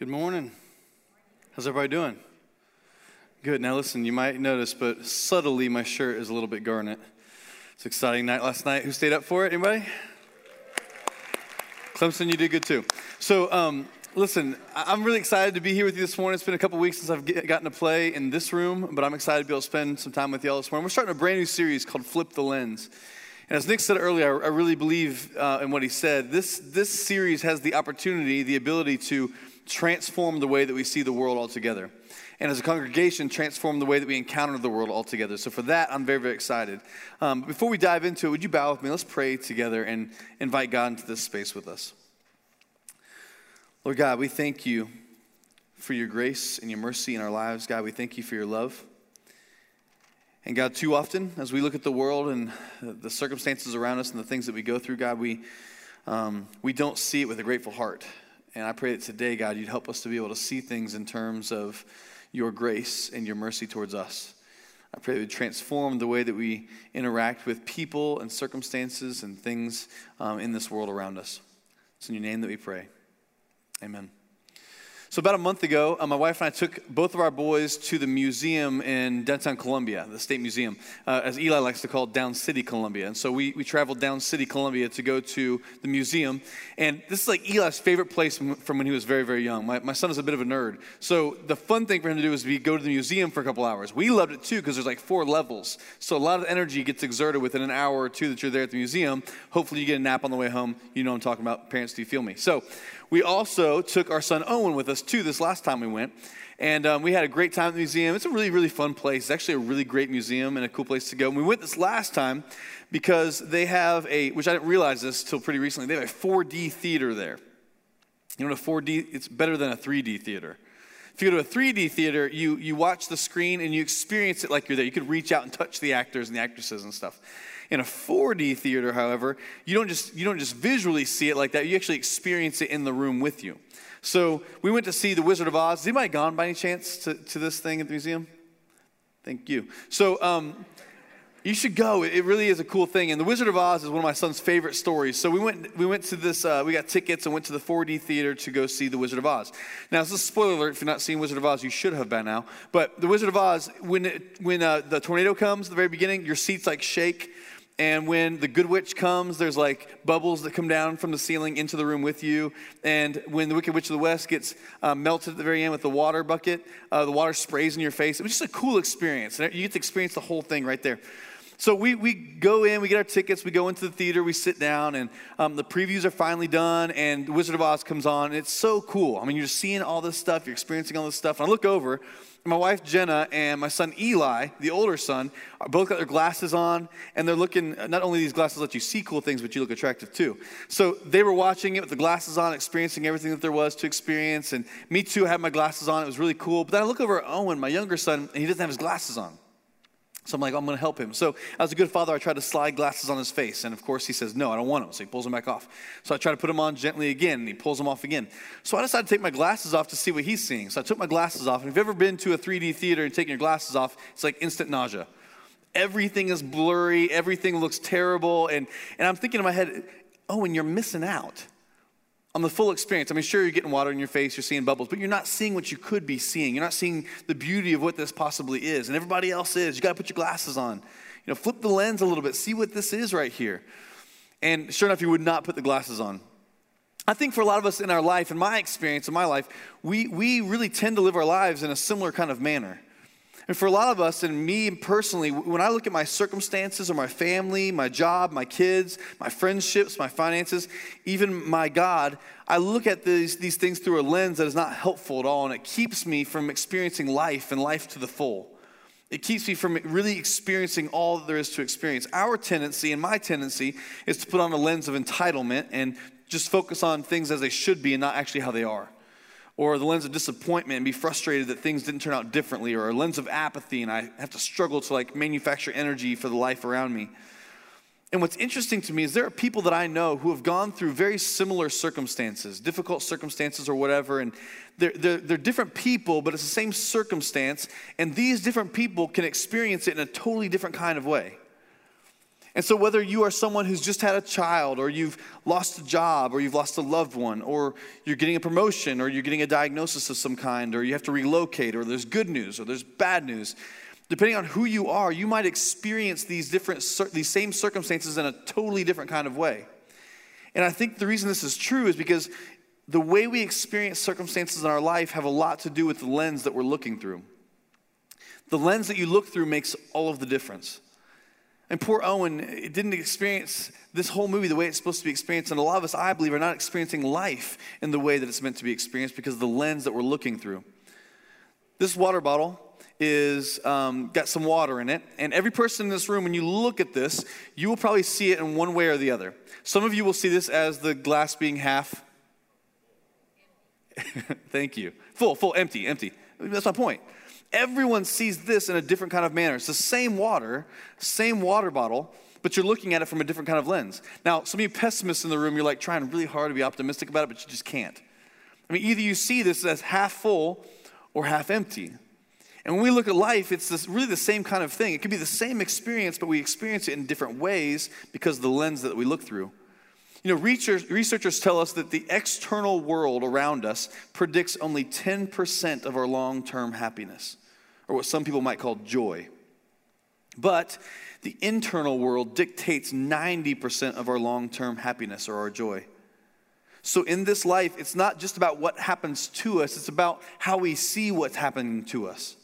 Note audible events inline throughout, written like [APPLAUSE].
Good morning. How's everybody doing? Good. Now, listen, you might notice, but subtly, my shirt is a little bit garnet. It's an exciting night last night. Who stayed up for it? Anybody? Clemson, you did good too. So, um, listen, I'm really excited to be here with you this morning. It's been a couple weeks since I've gotten to play in this room, but I'm excited to be able to spend some time with y'all this morning. We're starting a brand new series called Flip the Lens. And as Nick said earlier, I really believe uh, in what he said. This, this series has the opportunity, the ability to transform the way that we see the world altogether. And as a congregation, transform the way that we encounter the world altogether. So, for that, I'm very, very excited. Um, before we dive into it, would you bow with me? Let's pray together and invite God into this space with us. Lord God, we thank you for your grace and your mercy in our lives. God, we thank you for your love. And God, too often, as we look at the world and the circumstances around us and the things that we go through, God, we, um, we don't see it with a grateful heart. And I pray that today, God, you'd help us to be able to see things in terms of your grace and your mercy towards us. I pray that would transform the way that we interact with people and circumstances and things um, in this world around us. It's in your name that we pray. Amen. So, about a month ago, uh, my wife and I took both of our boys to the museum in downtown Columbia, the State Museum, uh, as Eli likes to call it, Down City, Columbia. And so we, we traveled down City, Columbia to go to the museum. And this is like Eli's favorite place from when he was very, very young. My, my son is a bit of a nerd. So, the fun thing for him to do is we go to the museum for a couple hours. We loved it too because there's like four levels. So, a lot of energy gets exerted within an hour or two that you're there at the museum. Hopefully, you get a nap on the way home. You know I'm talking about. Parents, do you feel me? So, we also took our son Owen with us too this last time we went. And um, we had a great time at the museum. It's a really, really fun place. It's actually a really great museum and a cool place to go. And we went this last time because they have a, which I didn't realize this till pretty recently, they have a 4D theater there. You know, a 4D, it's better than a 3D theater. If you go to a 3D theater, you, you watch the screen and you experience it like you're there. You could reach out and touch the actors and the actresses and stuff. In a 4D theater, however, you don't just you don't just visually see it like that. You actually experience it in the room with you. So we went to see The Wizard of Oz. Has anybody gone by any chance to, to this thing at the museum? Thank you. So um, you should go. It really is a cool thing. And The Wizard of Oz is one of my son's favorite stories. So we went, we went to this, uh, we got tickets and went to the 4D theater to go see The Wizard of Oz. Now, this is a spoiler alert. If you're not seeing Wizard of Oz, you should have by now. But The Wizard of Oz, when, it, when uh, the tornado comes at the very beginning, your seats like shake and when the good witch comes, there's like bubbles that come down from the ceiling into the room with you. And when the wicked witch of the west gets uh, melted at the very end with the water bucket, uh, the water sprays in your face. It was just a cool experience. You get to experience the whole thing right there. So we, we go in, we get our tickets, we go into the theater, we sit down, and um, the previews are finally done, and Wizard of Oz comes on, and it's so cool. I mean, you're seeing all this stuff, you're experiencing all this stuff. And I look over, my wife Jenna and my son Eli, the older son, both got their glasses on, and they're looking. Not only these glasses let you see cool things, but you look attractive too. So they were watching it with the glasses on, experiencing everything that there was to experience. And me too, I had my glasses on. It was really cool. But then I look over at Owen, my younger son, and he doesn't have his glasses on. So I'm like, I'm going to help him. So as a good father, I try to slide glasses on his face. And of course, he says, No, I don't want them. So he pulls them back off. So I try to put them on gently again, and he pulls them off again. So I decided to take my glasses off to see what he's seeing. So I took my glasses off. And if you've ever been to a 3D theater and taken your glasses off, it's like instant nausea. Everything is blurry, everything looks terrible. And, and I'm thinking in my head, Oh, and you're missing out on the full experience. I mean, sure, you're getting water in your face, you're seeing bubbles, but you're not seeing what you could be seeing. You're not seeing the beauty of what this possibly is. And everybody else is. You got to put your glasses on. You know, flip the lens a little bit, see what this is right here. And sure enough, you would not put the glasses on. I think for a lot of us in our life, in my experience, in my life, we, we really tend to live our lives in a similar kind of manner. And for a lot of us, and me personally, when I look at my circumstances or my family, my job, my kids, my friendships, my finances, even my God, I look at these, these things through a lens that is not helpful at all, and it keeps me from experiencing life and life to the full. It keeps me from really experiencing all that there is to experience. Our tendency and my tendency is to put on a lens of entitlement and just focus on things as they should be and not actually how they are or the lens of disappointment and be frustrated that things didn't turn out differently, or a lens of apathy and I have to struggle to like manufacture energy for the life around me. And what's interesting to me is there are people that I know who have gone through very similar circumstances, difficult circumstances or whatever, and they're, they're, they're, different people, but it's the same circumstance, and these different people can experience it in a totally different kind of way. And so, whether you are someone who's just had a child, or you've lost a job, or you've lost a loved one, or you're getting a promotion, or you're getting a diagnosis of some kind, or you have to relocate, or there's good news, or there's bad news, depending on who you are, you might experience these different, these same circumstances in a totally different kind of way. And I think the reason this is true is because the way we experience circumstances in our life have a lot to do with the lens that we're looking through. The lens that you look through makes all of the difference. And poor Owen didn't experience this whole movie the way it's supposed to be experienced. And a lot of us, I believe, are not experiencing life in the way that it's meant to be experienced because of the lens that we're looking through. This water bottle is um, got some water in it. And every person in this room, when you look at this, you will probably see it in one way or the other. Some of you will see this as the glass being half. [LAUGHS] Thank you. Full, full, empty, empty. That's my point. Everyone sees this in a different kind of manner. It's the same water, same water bottle, but you're looking at it from a different kind of lens. Now, some of you pessimists in the room, you're like trying really hard to be optimistic about it, but you just can't. I mean, either you see this as half full or half empty. And when we look at life, it's this, really the same kind of thing. It could be the same experience, but we experience it in different ways because of the lens that we look through. You know, research, researchers tell us that the external world around us predicts only 10% of our long term happiness, or what some people might call joy. But the internal world dictates 90% of our long term happiness or our joy. So, in this life, it's not just about what happens to us, it's about how we see what's happening to us.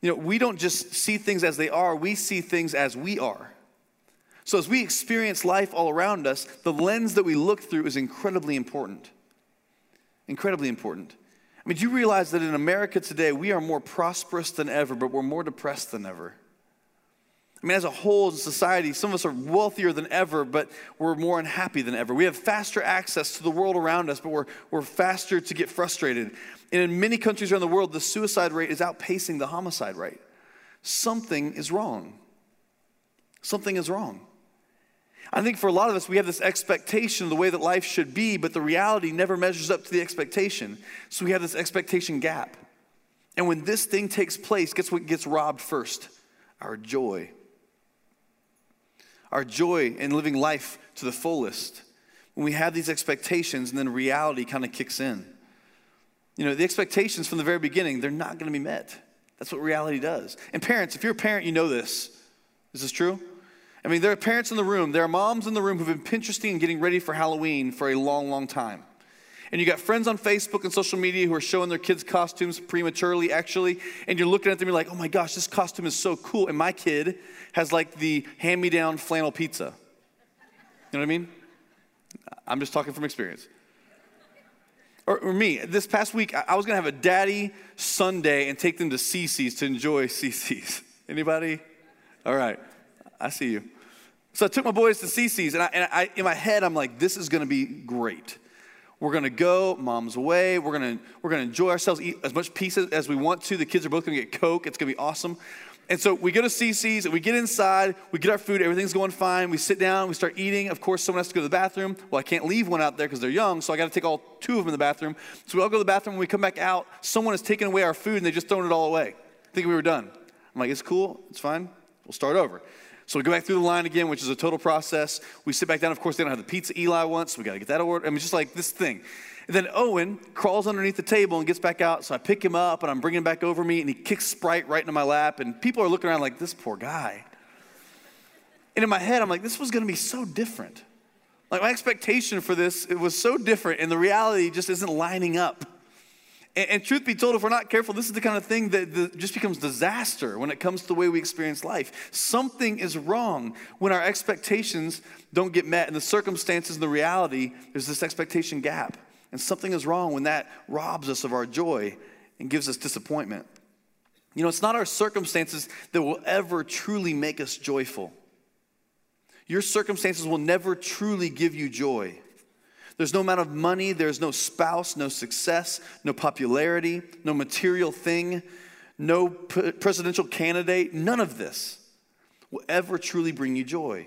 You know, we don't just see things as they are, we see things as we are. So, as we experience life all around us, the lens that we look through is incredibly important. Incredibly important. I mean, do you realize that in America today, we are more prosperous than ever, but we're more depressed than ever? I mean, as a whole, a society, some of us are wealthier than ever, but we're more unhappy than ever. We have faster access to the world around us, but we're, we're faster to get frustrated. And in many countries around the world, the suicide rate is outpacing the homicide rate. Something is wrong. Something is wrong. I think for a lot of us, we have this expectation of the way that life should be, but the reality never measures up to the expectation. So we have this expectation gap. And when this thing takes place, guess what gets robbed first? Our joy. Our joy in living life to the fullest. When we have these expectations and then reality kind of kicks in. You know, the expectations from the very beginning, they're not going to be met. That's what reality does. And parents, if you're a parent, you know this. Is this true? I mean, there are parents in the room, there are moms in the room who've been Pinteresting and getting ready for Halloween for a long, long time. And you got friends on Facebook and social media who are showing their kids' costumes prematurely, actually, and you're looking at them, you're like, oh my gosh, this costume is so cool. And my kid has like the hand me down flannel pizza. You know what I mean? I'm just talking from experience. Or, or me, this past week, I was gonna have a daddy Sunday and take them to CC's to enjoy CC's. [LAUGHS] Anybody? All right, I see you. So I took my boys to CC's, and, I, and I, in my head, I'm like, this is gonna be great. We're gonna go, mom's away, we're gonna, we're gonna enjoy ourselves, eat as much pizza as we want to. The kids are both gonna get Coke, it's gonna be awesome. And so we go to CC's and we get inside, we get our food, everything's going fine. We sit down, we start eating. Of course, someone has to go to the bathroom. Well, I can't leave one out there because they're young, so I got to take all two of them in the bathroom. So we all go to the bathroom. When we come back out, someone has taken away our food and they just thrown it all away, thinking we were done. I'm like, it's cool, it's fine, we'll start over. So we go back through the line again, which is a total process. We sit back down. Of course, they don't have the pizza Eli wants, so we got to get that order. I mean, just like this thing. And then Owen crawls underneath the table and gets back out. So I pick him up and I'm bringing him back over me, and he kicks Sprite right into my lap. And people are looking around like, this poor guy. And in my head, I'm like, this was going to be so different. Like my expectation for this, it was so different, and the reality just isn't lining up. And, and truth be told, if we're not careful, this is the kind of thing that the, just becomes disaster when it comes to the way we experience life. Something is wrong when our expectations don't get met, and the circumstances and the reality, there's this expectation gap. And something is wrong when that robs us of our joy and gives us disappointment. You know, it's not our circumstances that will ever truly make us joyful. Your circumstances will never truly give you joy. There's no amount of money, there's no spouse, no success, no popularity, no material thing, no presidential candidate, none of this will ever truly bring you joy.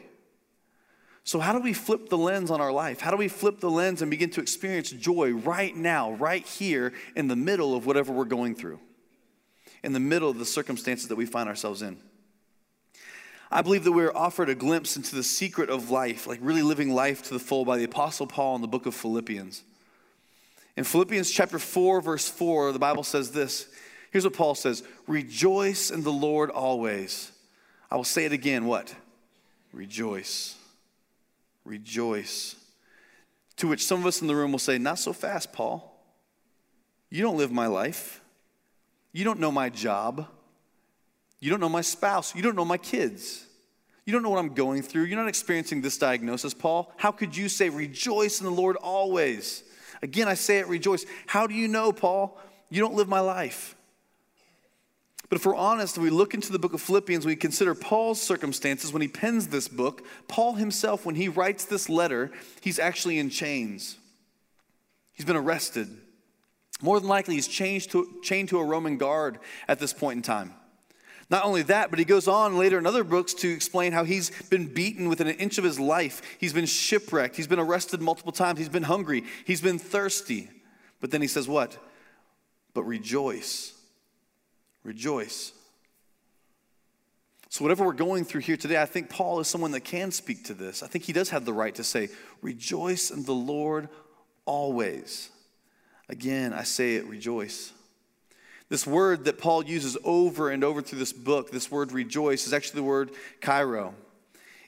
So, how do we flip the lens on our life? How do we flip the lens and begin to experience joy right now, right here, in the middle of whatever we're going through, in the middle of the circumstances that we find ourselves in? I believe that we're offered a glimpse into the secret of life, like really living life to the full by the Apostle Paul in the book of Philippians. In Philippians chapter 4, verse 4, the Bible says this. Here's what Paul says Rejoice in the Lord always. I will say it again what? Rejoice. Rejoice. To which some of us in the room will say, Not so fast, Paul. You don't live my life. You don't know my job. You don't know my spouse. You don't know my kids. You don't know what I'm going through. You're not experiencing this diagnosis, Paul. How could you say, Rejoice in the Lord always? Again, I say it, rejoice. How do you know, Paul? You don't live my life. But if we're honest, we look into the book of Philippians, we consider Paul's circumstances when he pens this book. Paul himself, when he writes this letter, he's actually in chains. He's been arrested. More than likely, he's chained to, chained to a Roman guard at this point in time. Not only that, but he goes on later in other books to explain how he's been beaten within an inch of his life. He's been shipwrecked. He's been arrested multiple times. He's been hungry. He's been thirsty. But then he says, What? But rejoice. Rejoice. So, whatever we're going through here today, I think Paul is someone that can speak to this. I think he does have the right to say, Rejoice in the Lord always. Again, I say it, rejoice. This word that Paul uses over and over through this book, this word rejoice, is actually the word chairo.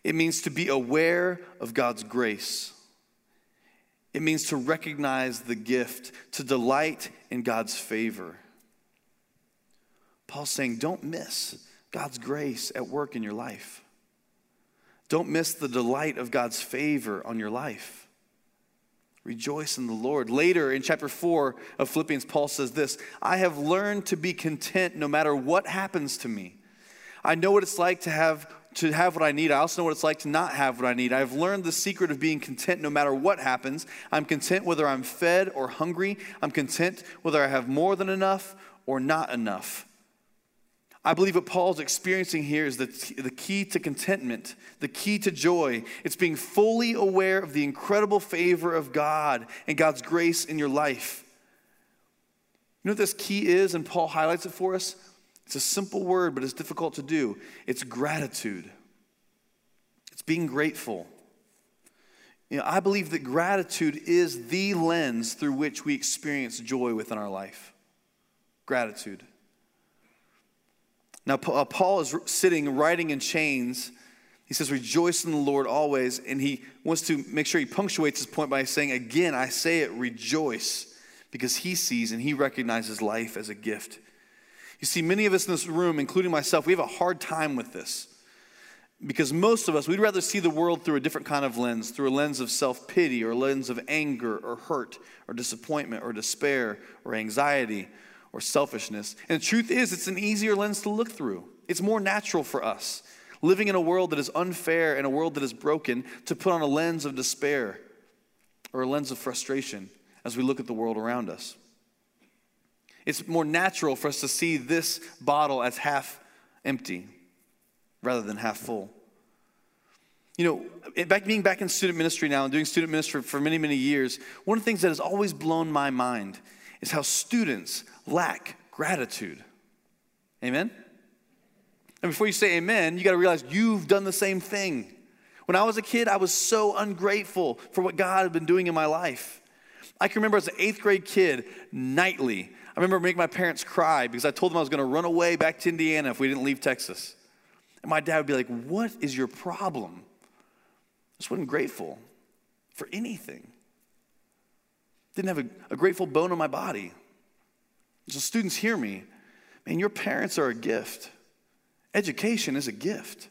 It means to be aware of God's grace. It means to recognize the gift, to delight in God's favor. Paul's saying, don't miss God's grace at work in your life. Don't miss the delight of God's favor on your life. Rejoice in the Lord. Later in chapter 4 of Philippians, Paul says this I have learned to be content no matter what happens to me. I know what it's like to have to have what I need. I also know what it's like to not have what I need. I've learned the secret of being content no matter what happens. I'm content whether I'm fed or hungry. I'm content whether I have more than enough or not enough. I believe what Paul's experiencing here is the, the key to contentment, the key to joy. It's being fully aware of the incredible favor of God and God's grace in your life. You know what this key is, and Paul highlights it for us? It's a simple word, but it's difficult to do. It's gratitude, it's being grateful. You know, I believe that gratitude is the lens through which we experience joy within our life. Gratitude. Now, uh, Paul is sitting, writing in chains. He says, Rejoice in the Lord always. And he wants to make sure he punctuates his point by saying, Again, I say it, rejoice, because he sees and he recognizes life as a gift. You see, many of us in this room, including myself, we have a hard time with this. Because most of us, we'd rather see the world through a different kind of lens, through a lens of self pity or a lens of anger or hurt or disappointment or despair or anxiety or selfishness. And the truth is, it's an easier lens to look through. It's more natural for us, living in a world that is unfair and a world that is broken, to put on a lens of despair or a lens of frustration as we look at the world around us. It's more natural for us to see this bottle as half empty rather than half full. You know, back, being back in student ministry now and doing student ministry for many, many years, one of the things that has always blown my mind is how students lack gratitude. Amen? And before you say amen, you got to realize you've done the same thing. When I was a kid, I was so ungrateful for what God had been doing in my life. I can remember as an eighth grade kid, nightly, I remember making my parents cry because I told them I was going to run away back to Indiana if we didn't leave Texas. And my dad would be like, What is your problem? I just wasn't grateful for anything. Didn't have a, a grateful bone in my body. So, students, hear me. Man, your parents are a gift. Education is a gift.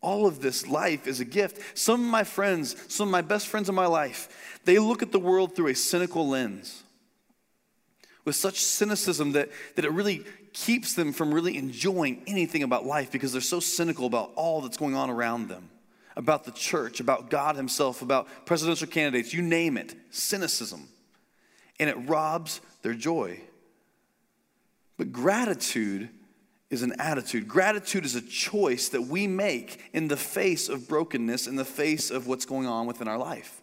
All of this life is a gift. Some of my friends, some of my best friends in my life, they look at the world through a cynical lens with such cynicism that, that it really keeps them from really enjoying anything about life because they're so cynical about all that's going on around them about the church, about God Himself, about presidential candidates, you name it, cynicism and it robs their joy. But gratitude is an attitude. Gratitude is a choice that we make in the face of brokenness, in the face of what's going on within our life.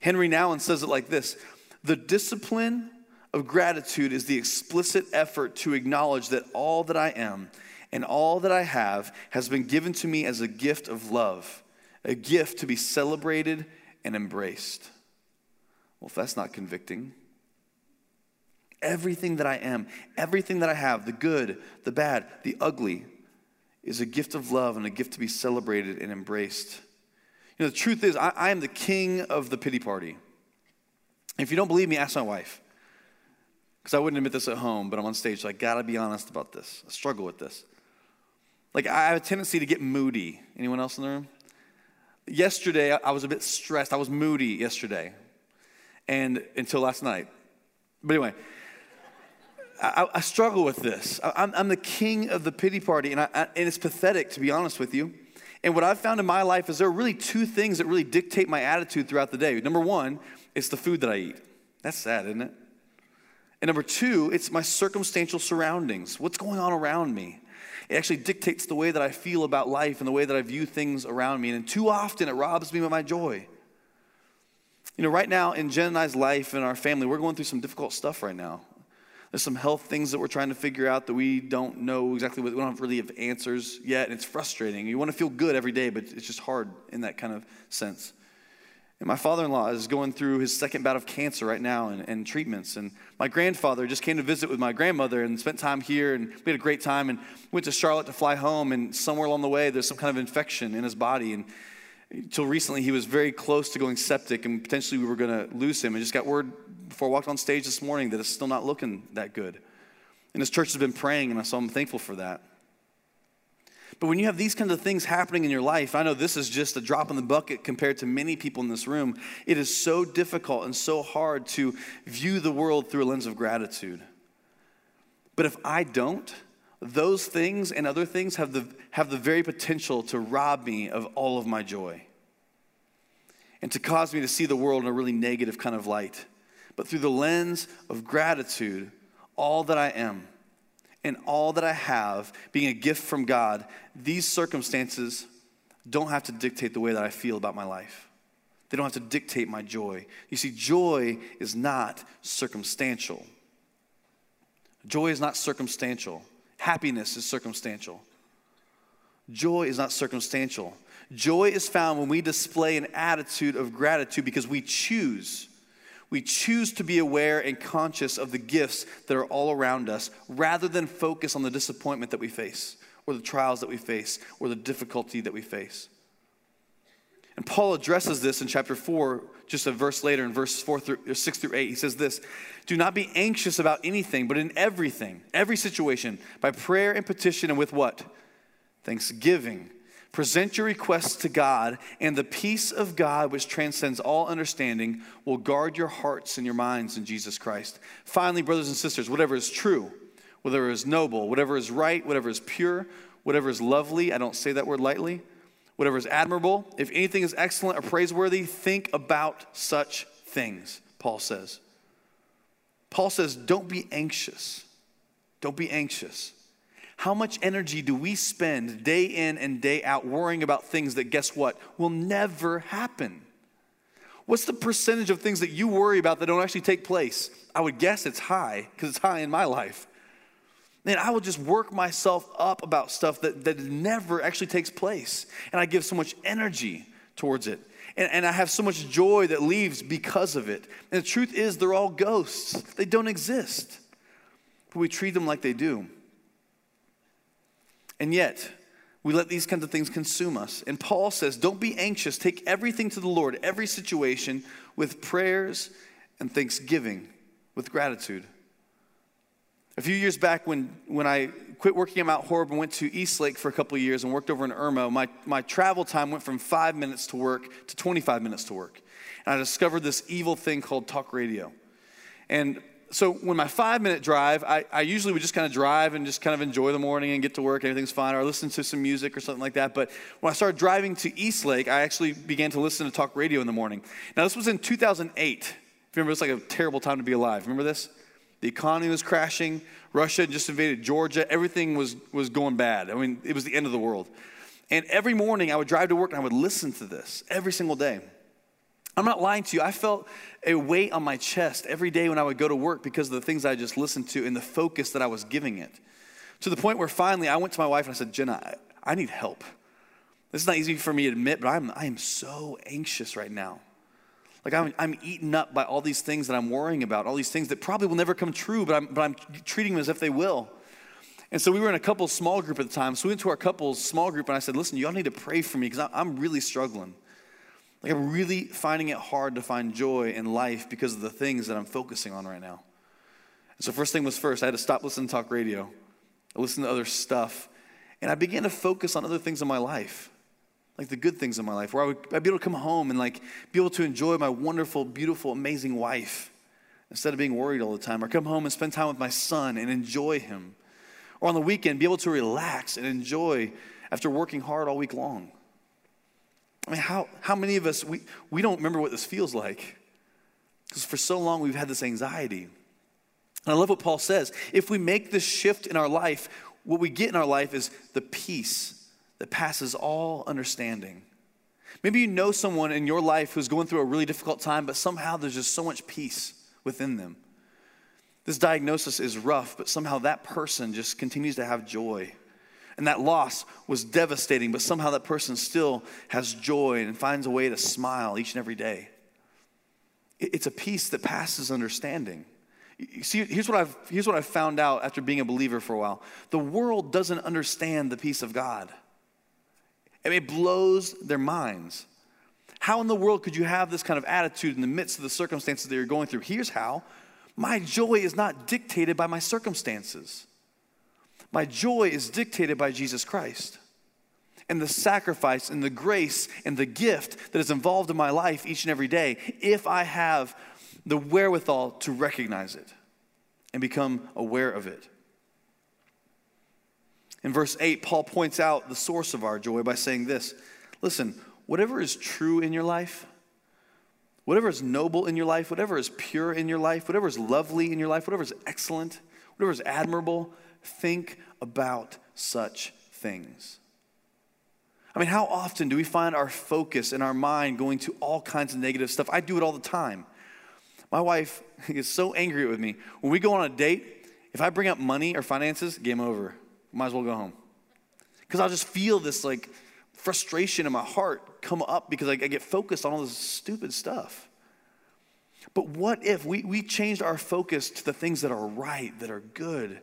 Henry Nouwen says it like this The discipline of gratitude is the explicit effort to acknowledge that all that I am and all that I have has been given to me as a gift of love, a gift to be celebrated and embraced. Well, if that's not convicting, everything that I am, everything that I have, the good, the bad, the ugly, is a gift of love and a gift to be celebrated and embraced. You know, the truth is, I, I am the king of the pity party. If you don't believe me, ask my wife. Because I wouldn't admit this at home, but I'm on stage, so I gotta be honest about this. I struggle with this. Like, I have a tendency to get moody. Anyone else in the room? Yesterday, I was a bit stressed. I was moody yesterday, and until last night. But anyway, I, I struggle with this. I, am I'm the king of the pity party, and, I, and it's pathetic, to be honest with you. And what I've found in my life is there are really two things that really dictate my attitude throughout the day. Number one, it's the food that I eat. That's sad, isn't it? And number two, it's my circumstantial surroundings. What's going on around me? It actually dictates the way that I feel about life and the way that I view things around me. And too often it robs me of my joy. You know, right now in Jen and I's life and our family, we're going through some difficult stuff right now. There's some health things that we're trying to figure out that we don't know exactly what, we don't really have answers yet, and it's frustrating. You want to feel good every day, but it's just hard in that kind of sense. And my father in law is going through his second bout of cancer right now and, and, treatments. And my grandfather just came to visit with my grandmother and spent time here. And we had a great time and went to Charlotte to fly home. And somewhere along the way, there's some kind of infection in his body. And until recently, he was very close to going septic and potentially we were going to lose him. And just got word before I walked on stage this morning that it's still not looking that good. And his church has been praying, and so I'm thankful for that. But when you have these kinds of things happening in your life, I know this is just a drop in the bucket compared to many people in this room. It is so difficult and so hard to view the world through a lens of gratitude. But if I don't, those things and other things have the, have the very potential to rob me of all of my joy and to cause me to see the world in a really negative kind of light. But through the lens of gratitude, all that I am and all that I have being a gift from God, these circumstances don't have to dictate the way that I feel about my life. They don't have to dictate my joy. You see, joy is not circumstantial. Joy is not circumstantial. Happiness is circumstantial. Joy is not circumstantial. Joy is found when we display an attitude of gratitude because we choose we choose to be aware and conscious of the gifts that are all around us rather than focus on the disappointment that we face or the trials that we face or the difficulty that we face. And Paul addresses this in chapter 4, just a verse later, in verses 4 through uh, 6 through 8. He says this Do not be anxious about anything, but in everything, every situation, by prayer and petition, and with what? Thanksgiving Present your requests to God, and the peace of God, which transcends all understanding, will guard your hearts and your minds in Jesus Christ. Finally, brothers and sisters, whatever is true, whatever is noble, whatever is right, whatever is pure, whatever is lovely, I don't say that word lightly, whatever is admirable, if anything is excellent or praiseworthy, think about such things, Paul says. Paul says, don't be anxious. Don't be anxious. How much energy do we spend day in and day out worrying about things that, guess what, will never happen? What's the percentage of things that you worry about that don't actually take place? I would guess it's high because it's high in my life. And I will just work myself up about stuff that, that never actually takes place. And I give so much energy towards it. And, and I have so much joy that leaves because of it. And the truth is, they're all ghosts, they don't exist. But we treat them like they do. And yet, we let these kinds of things consume us. And Paul says, Don't be anxious. Take everything to the Lord, every situation, with prayers and thanksgiving, with gratitude. A few years back, when, when I quit working at Mount Horeb and went to Eastlake for a couple of years and worked over in Irmo, my, my travel time went from five minutes to work to 25 minutes to work. And I discovered this evil thing called talk radio. And so when my five minute drive, I, I usually would just kind of drive and just kind of enjoy the morning and get to work, everything's fine, or listen to some music or something like that. But when I started driving to Eastlake, I actually began to listen to talk radio in the morning. Now, this was in 2008. Remember, it's like a terrible time to be alive. Remember this? The economy was crashing. Russia just invaded Georgia. Everything was, was going bad. I mean, it was the end of the world. And every morning I would drive to work and I would listen to this every single day. I'm not lying to you. I felt a weight on my chest every day when I would go to work because of the things I just listened to and the focus that I was giving it. To the point where finally I went to my wife and I said, Jenna, I, I need help. This is not easy for me to admit, but I'm, I am so anxious right now. Like I'm, I'm eaten up by all these things that I'm worrying about, all these things that probably will never come true, but I'm, but I'm treating them as if they will. And so we were in a couple small group at the time. So we went to our couples small group and I said, listen, y'all need to pray for me because I'm really struggling. Like I'm really finding it hard to find joy in life because of the things that I'm focusing on right now. And so first thing was first, I had to stop listening to talk radio. I listened to other stuff. And I began to focus on other things in my life like the good things in my life, where I would I'd be able to come home and like be able to enjoy my wonderful, beautiful, amazing wife instead of being worried all the time, or come home and spend time with my son and enjoy him, or on the weekend be able to relax and enjoy after working hard all week long. I mean, how, how many of us, we, we don't remember what this feels like? Because for so long we've had this anxiety. And I love what Paul says. If we make this shift in our life, what we get in our life is the peace that passes all understanding. Maybe you know someone in your life who's going through a really difficult time, but somehow there's just so much peace within them. This diagnosis is rough, but somehow that person just continues to have joy. And that loss was devastating, but somehow that person still has joy and finds a way to smile each and every day. It's a peace that passes understanding. See, here's what, I've, here's what I've found out after being a believer for a while the world doesn't understand the peace of God. It blows their minds. How in the world could you have this kind of attitude in the midst of the circumstances that you're going through? Here's how my joy is not dictated by my circumstances, my joy is dictated by Jesus Christ and the sacrifice and the grace and the gift that is involved in my life each and every day if I have the wherewithal to recognize it and become aware of it. In verse 8, Paul points out the source of our joy by saying this Listen, whatever is true in your life, whatever is noble in your life, whatever is pure in your life, whatever is lovely in your life, whatever is excellent, whatever is admirable, think about such things. I mean, how often do we find our focus and our mind going to all kinds of negative stuff? I do it all the time. My wife [LAUGHS] is so angry with me. When we go on a date, if I bring up money or finances, game over might as well go home. Because I'll just feel this like frustration in my heart come up because I, I get focused on all this stupid stuff. But what if we, we changed our focus to the things that are right, that are good,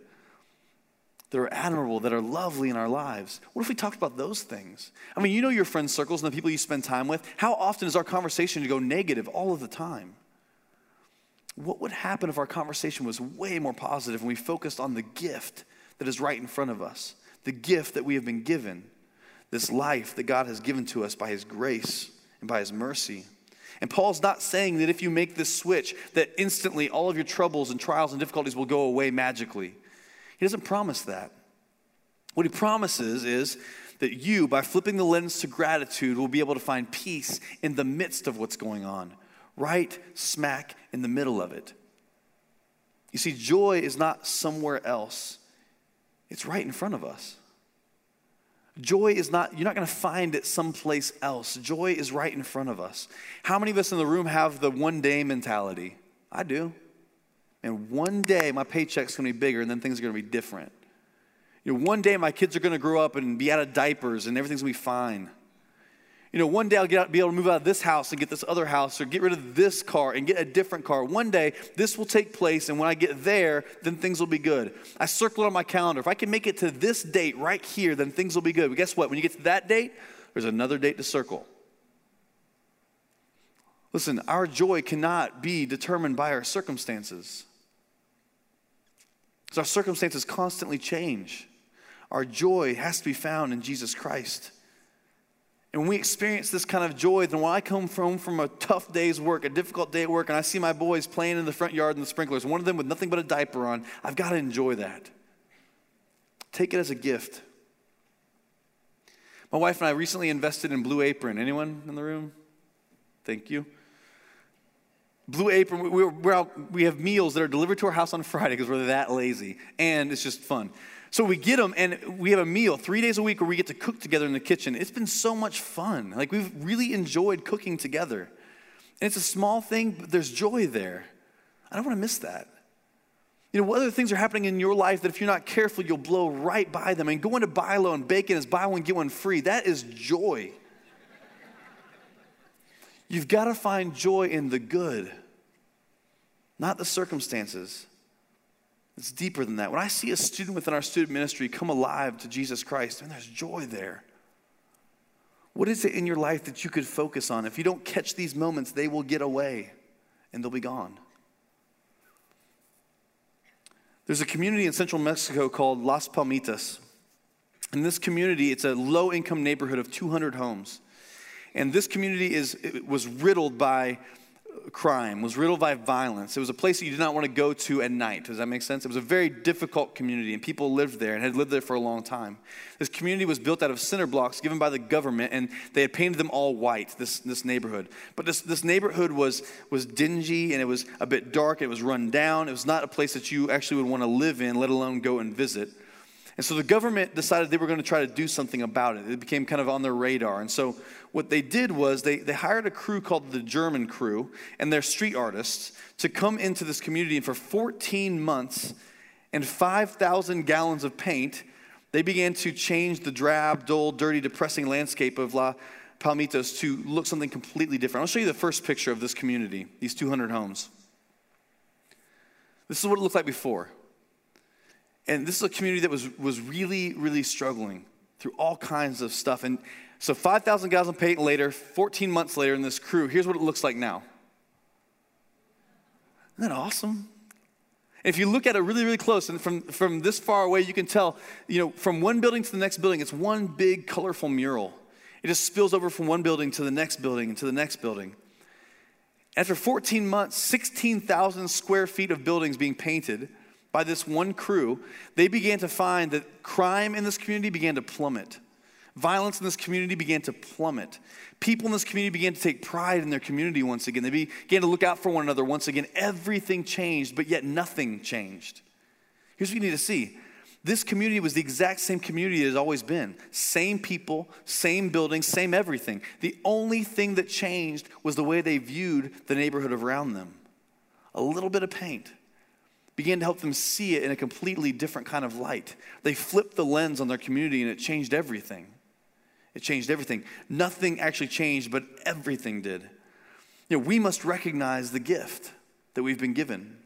that are admirable, that are lovely in our lives? What if we talked about those things? I mean, you know your friend circles and the people you spend time with. How often is our conversation to go negative all of the time? What would happen if our conversation was way more positive and we focused on the gift that is right in front of us, the gift that we have been given, this life that God has given to us by His grace and by His mercy. And Paul's not saying that if you make this switch, that instantly all of your troubles and trials and difficulties will go away magically. He doesn't promise that. What he promises is that you, by flipping the lens to gratitude, will be able to find peace in the midst of what's going on, right smack in the middle of it. You see, joy is not somewhere else, it's right in front of us. Joy is not, you're not going to find it someplace else. Joy is right in front of us. How many of us in the room have the one day mentality? I do. And one day my paycheck's going to be bigger and then things are going to be different. You know, one day my kids are going to grow up and be out of diapers and everything's going to be fine you know, one day I'll get out, be able to move out of this house and get this other house or get rid of this car and get a different car. One day this will take place, and when I get there, then things will be good. I circle it on my calendar. If I can make it to this date right here, then things will be good. But guess what? When you get to that date, there's another date to circle. Listen, our joy cannot be determined by our circumstances. Because our circumstances constantly change. Our joy has to be found in Jesus Christ. And when we experience this kind of joy, then when I come home from a tough day's work, a difficult day at work, and I see my boys playing in the front yard in the sprinklers, one of them with nothing but a diaper on, I've got to enjoy that. Take it as a gift. My wife and I recently invested in Blue Apron. Anyone in the room? Thank you. Blue Apron, we're out, we have meals that are delivered to our house on Friday because we're that lazy, and it's just fun. So we get them and we have a meal three days a week where we get to cook together in the kitchen. It's been so much fun. Like we've really enjoyed cooking together. And it's a small thing, but there's joy there. I don't want to miss that. You know, what other things are happening in your life that if you're not careful, you'll blow right by them? And going to Bi-Lo and bacon is buy one, get one free. That is joy. You've got to find joy in the good, not the circumstances. It's deeper than that. When I see a student within our student ministry come alive to Jesus Christ, and there's joy there. What is it in your life that you could focus on? If you don't catch these moments, they will get away and they'll be gone. There's a community in central Mexico called Las Palmitas. In this community, it's a low income neighborhood of 200 homes. And this community is, was riddled by crime, was riddled by violence. It was a place that you did not want to go to at night. Does that make sense? It was a very difficult community, and people lived there and had lived there for a long time. This community was built out of cinder blocks given by the government, and they had painted them all white, this, this neighborhood. But this, this neighborhood was, was dingy, and it was a bit dark, it was run down. It was not a place that you actually would want to live in, let alone go and visit. And so the government decided they were going to try to do something about it. It became kind of on their radar. And so what they did was they, they hired a crew called the Germen crew and their street artists to come into this community. And for 14 months and 5,000 gallons of paint, they began to change the drab, dull, dirty, depressing landscape of La Palmitas to look something completely different. I'll show you the first picture of this community, these 200 homes. This is what it looked like before. And this is a community that was, was really, really struggling through all kinds of stuff. And so 5,000 gallons of paint later, 14 months later in this crew, here's what it looks like now. Isn't that awesome? if you look at it really, really close, and from, from this far away, you can tell, you know, from one building to the next building, it's one big colorful mural. It just spills over from one building to the next building and to the next building. After 14 months, 16,000 square feet of buildings being painted, by this one crew, they began to find that crime in this community began to plummet. Violence in this community began to plummet. People in this community began to take pride in their community once again. They began to look out for one another once again. Everything changed, but yet nothing changed. Here's what you need to see this community was the exact same community it has always been same people, same buildings, same everything. The only thing that changed was the way they viewed the neighborhood around them. A little bit of paint began to help them see it in a completely different kind of light. They flipped the lens on their community and it changed everything. It changed everything. Nothing actually changed, but everything did. You know, we must recognize the gift that we've been given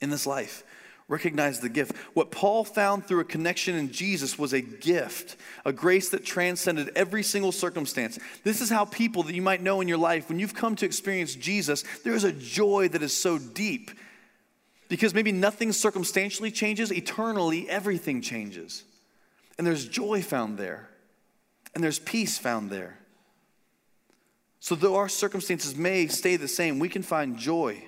in this life. Recognize the gift. What Paul found through a connection in Jesus was a gift, a grace that transcended every single circumstance. This is how people that you might know in your life, when you've come to experience Jesus, there is a joy that is so deep because maybe nothing circumstantially changes, eternally everything changes. And there's joy found there, and there's peace found there. So, though our circumstances may stay the same, we can find joy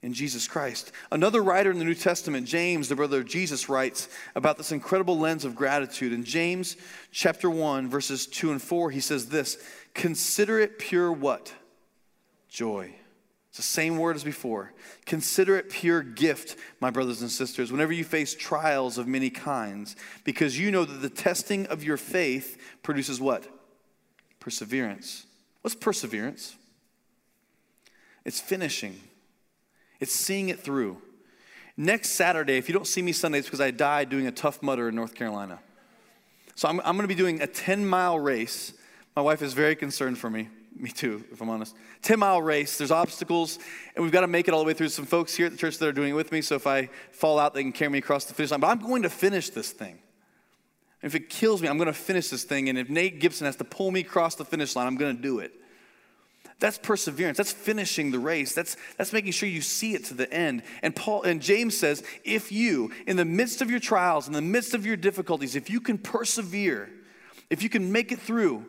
in Jesus Christ. Another writer in the New Testament, James, the brother of Jesus, writes about this incredible lens of gratitude. In James chapter 1, verses 2 and 4, he says this Consider it pure what? Joy it's the same word as before. Consider it pure gift, my brothers and sisters, whenever you face trials of many kinds, because you know that the testing of your faith produces what? Perseverance. What's perseverance? It's finishing, it's seeing it through. Next Saturday, if you don't see me Sunday, it's because I died doing a Tough Mudder in North Carolina. So I'm, I'm going to be doing a 10 mile race. My wife is very concerned for me me too, if I'm honest. 10 mile race, there's obstacles, and we've got to make it all the way through. Some folks here at the church that are doing it with me, so if I fall out, they can carry me across the finish line. But I'm going to finish this thing. if it kills me, I'm going to finish this thing. And if Nate Gibson has to pull me across the finish line, I'm going to do it. That's perseverance. That's finishing the race. That's, that's making sure you see it to the end. And Paul and James says, if you, in the midst of your trials, in the midst of your difficulties, if you can persevere, if you can make it through,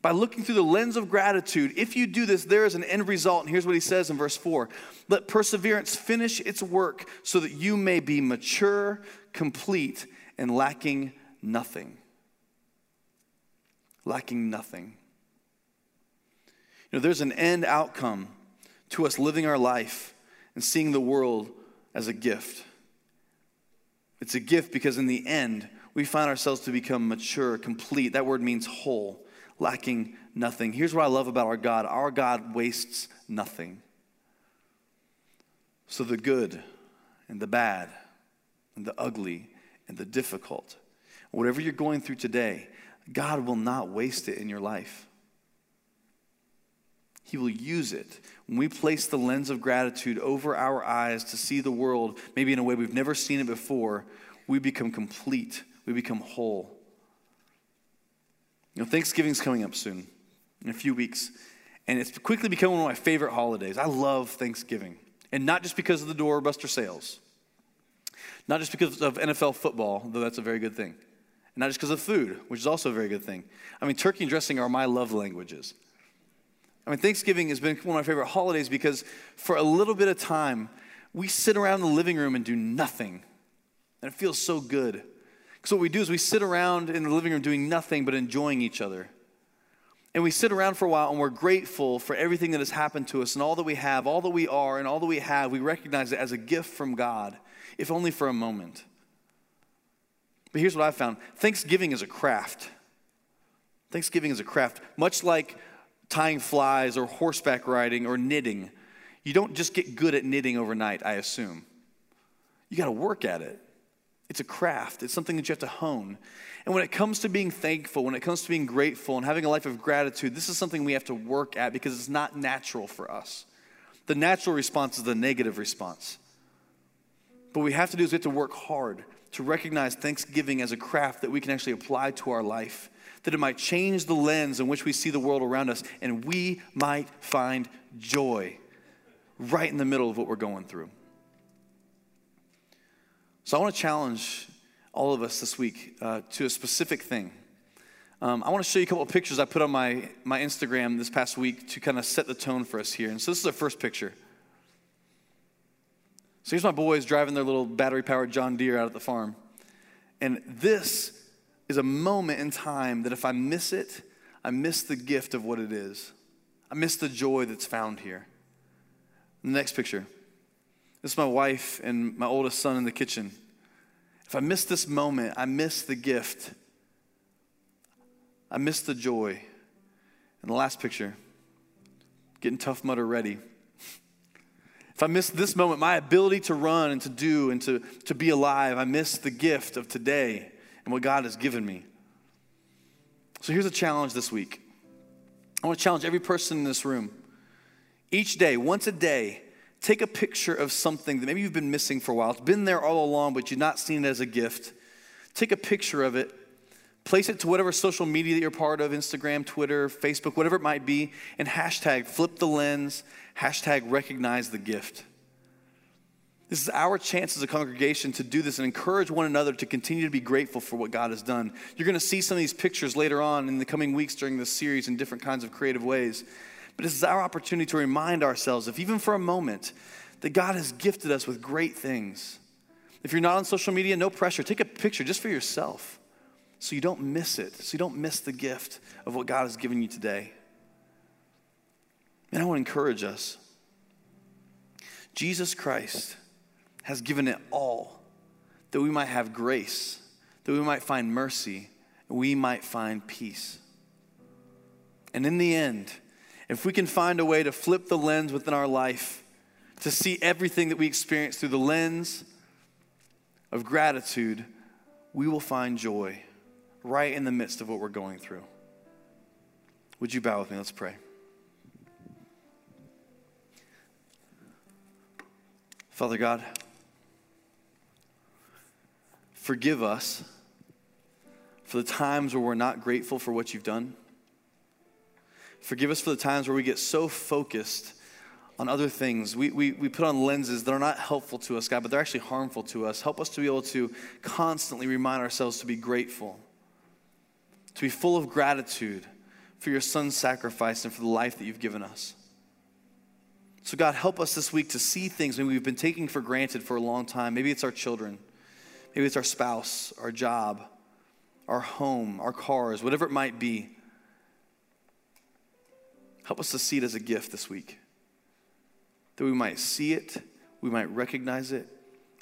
by looking through the lens of gratitude, if you do this, there is an end result. And here's what he says in verse 4 Let perseverance finish its work so that you may be mature, complete, and lacking nothing. Lacking nothing. You know, there's an end outcome to us living our life and seeing the world as a gift. It's a gift because in the end, we find ourselves to become mature, complete. That word means whole lacking nothing. Here's what I love about our God our God wastes nothing. So, the good and the bad and the ugly and the difficult. Whatever you're going through today, God will not waste it in your life. He will use it. When we place the lens of gratitude over our eyes to see the world, maybe in a way we've never seen it before, we become complete. We become whole. You know, Thanksgiving's coming up soon, in a few weeks, and it's quickly become one of my favorite holidays. I love Thanksgiving, and not just because of the doorbuster sales, not just because of NFL football, though that's a very good thing, and not just because of food, which is also a very good thing. I mean, turkey and dressing are my love languages. I mean, Thanksgiving has been one of my favorite holidays because for a little bit of time, we sit around the living room and do nothing. And it feels so good. So, what we do is we sit around in the living room doing nothing but enjoying each other. And we sit around for a while and we're grateful for everything that has happened to us and all that we have, all that we are, and all that we have. We recognize it as a gift from God, if only for a moment. But here's what I've found Thanksgiving is a craft. Thanksgiving is a craft, much like tying flies or horseback riding or knitting. You don't just get good at knitting overnight, I assume. You got to work at it. It's a craft, it's something that you have to hone. And when it comes to being thankful, when it comes to being grateful and having a life of gratitude, this is something we have to work at because it's not natural for us. The natural response is the negative response. But what we have to do is we have to work hard to recognize Thanksgiving as a craft that we can actually apply to our life that it might change the lens in which we see the world around us, and we might find joy right in the middle of what we're going through. So I want to challenge all of us this week uh, to a specific thing. Um, I want to show you a couple of pictures I put on my, my Instagram this past week to kind of set the tone for us here. And so this is our first picture. So here's my boys driving their little battery powered John Deere out at the farm. And this is a moment in time that if I miss it, I miss the gift of what it is. I miss the joy that's found here. The next picture. This is my wife and my oldest son in the kitchen. If I miss this moment, I miss the gift. I miss the joy. And the last picture, getting Tough Mudder ready. If I miss this moment, my ability to run and to do and to, to be alive, I miss the gift of today and what God has given me. So here's a challenge this week. I want to challenge every person in this room. Each day, once a day, take a picture of something that maybe you've been missing for a while. It's been there all along, but you've not seen it as a gift. Take a picture of it, place it to whatever social media that you're part of Instagram, Twitter, Facebook, whatever it might be, and hashtag flip the lens, hashtag recognize the gift. This is our chance as a congregation to do this and encourage one another to continue to be grateful for what God has done. You're going to see some of these pictures later on in the coming weeks during this series in different kinds of creative ways. But this is our opportunity to remind ourselves, if even for a moment, that God has gifted us with great things. If you're not on social media, no pressure. Take a picture just for yourself so you don't miss it, so you don't miss the gift of what God has given you today. And I want to encourage us. Jesus Christ has given it all that we might have grace, that we might find mercy, we might find peace. And in the end, if we can find a way to flip the lens within our life, to see everything that we experience through the lens of gratitude, we will find joy right in the midst of what we're going through. Would you bow with me? Let's pray. Father God, Forgive us for the times where we're not grateful for what you've done. Forgive us for the times where we get so focused on other things. We, we, we put on lenses that are not helpful to us, God, but they're actually harmful to us. Help us to be able to constantly remind ourselves to be grateful, to be full of gratitude for your son's sacrifice and for the life that you've given us. So, God, help us this week to see things maybe we've been taking for granted for a long time. Maybe it's our children. Maybe it's our spouse, our job, our home, our cars, whatever it might be. Help us to see it as a gift this week. That we might see it, we might recognize it,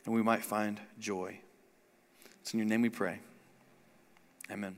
and we might find joy. It's in your name we pray. Amen.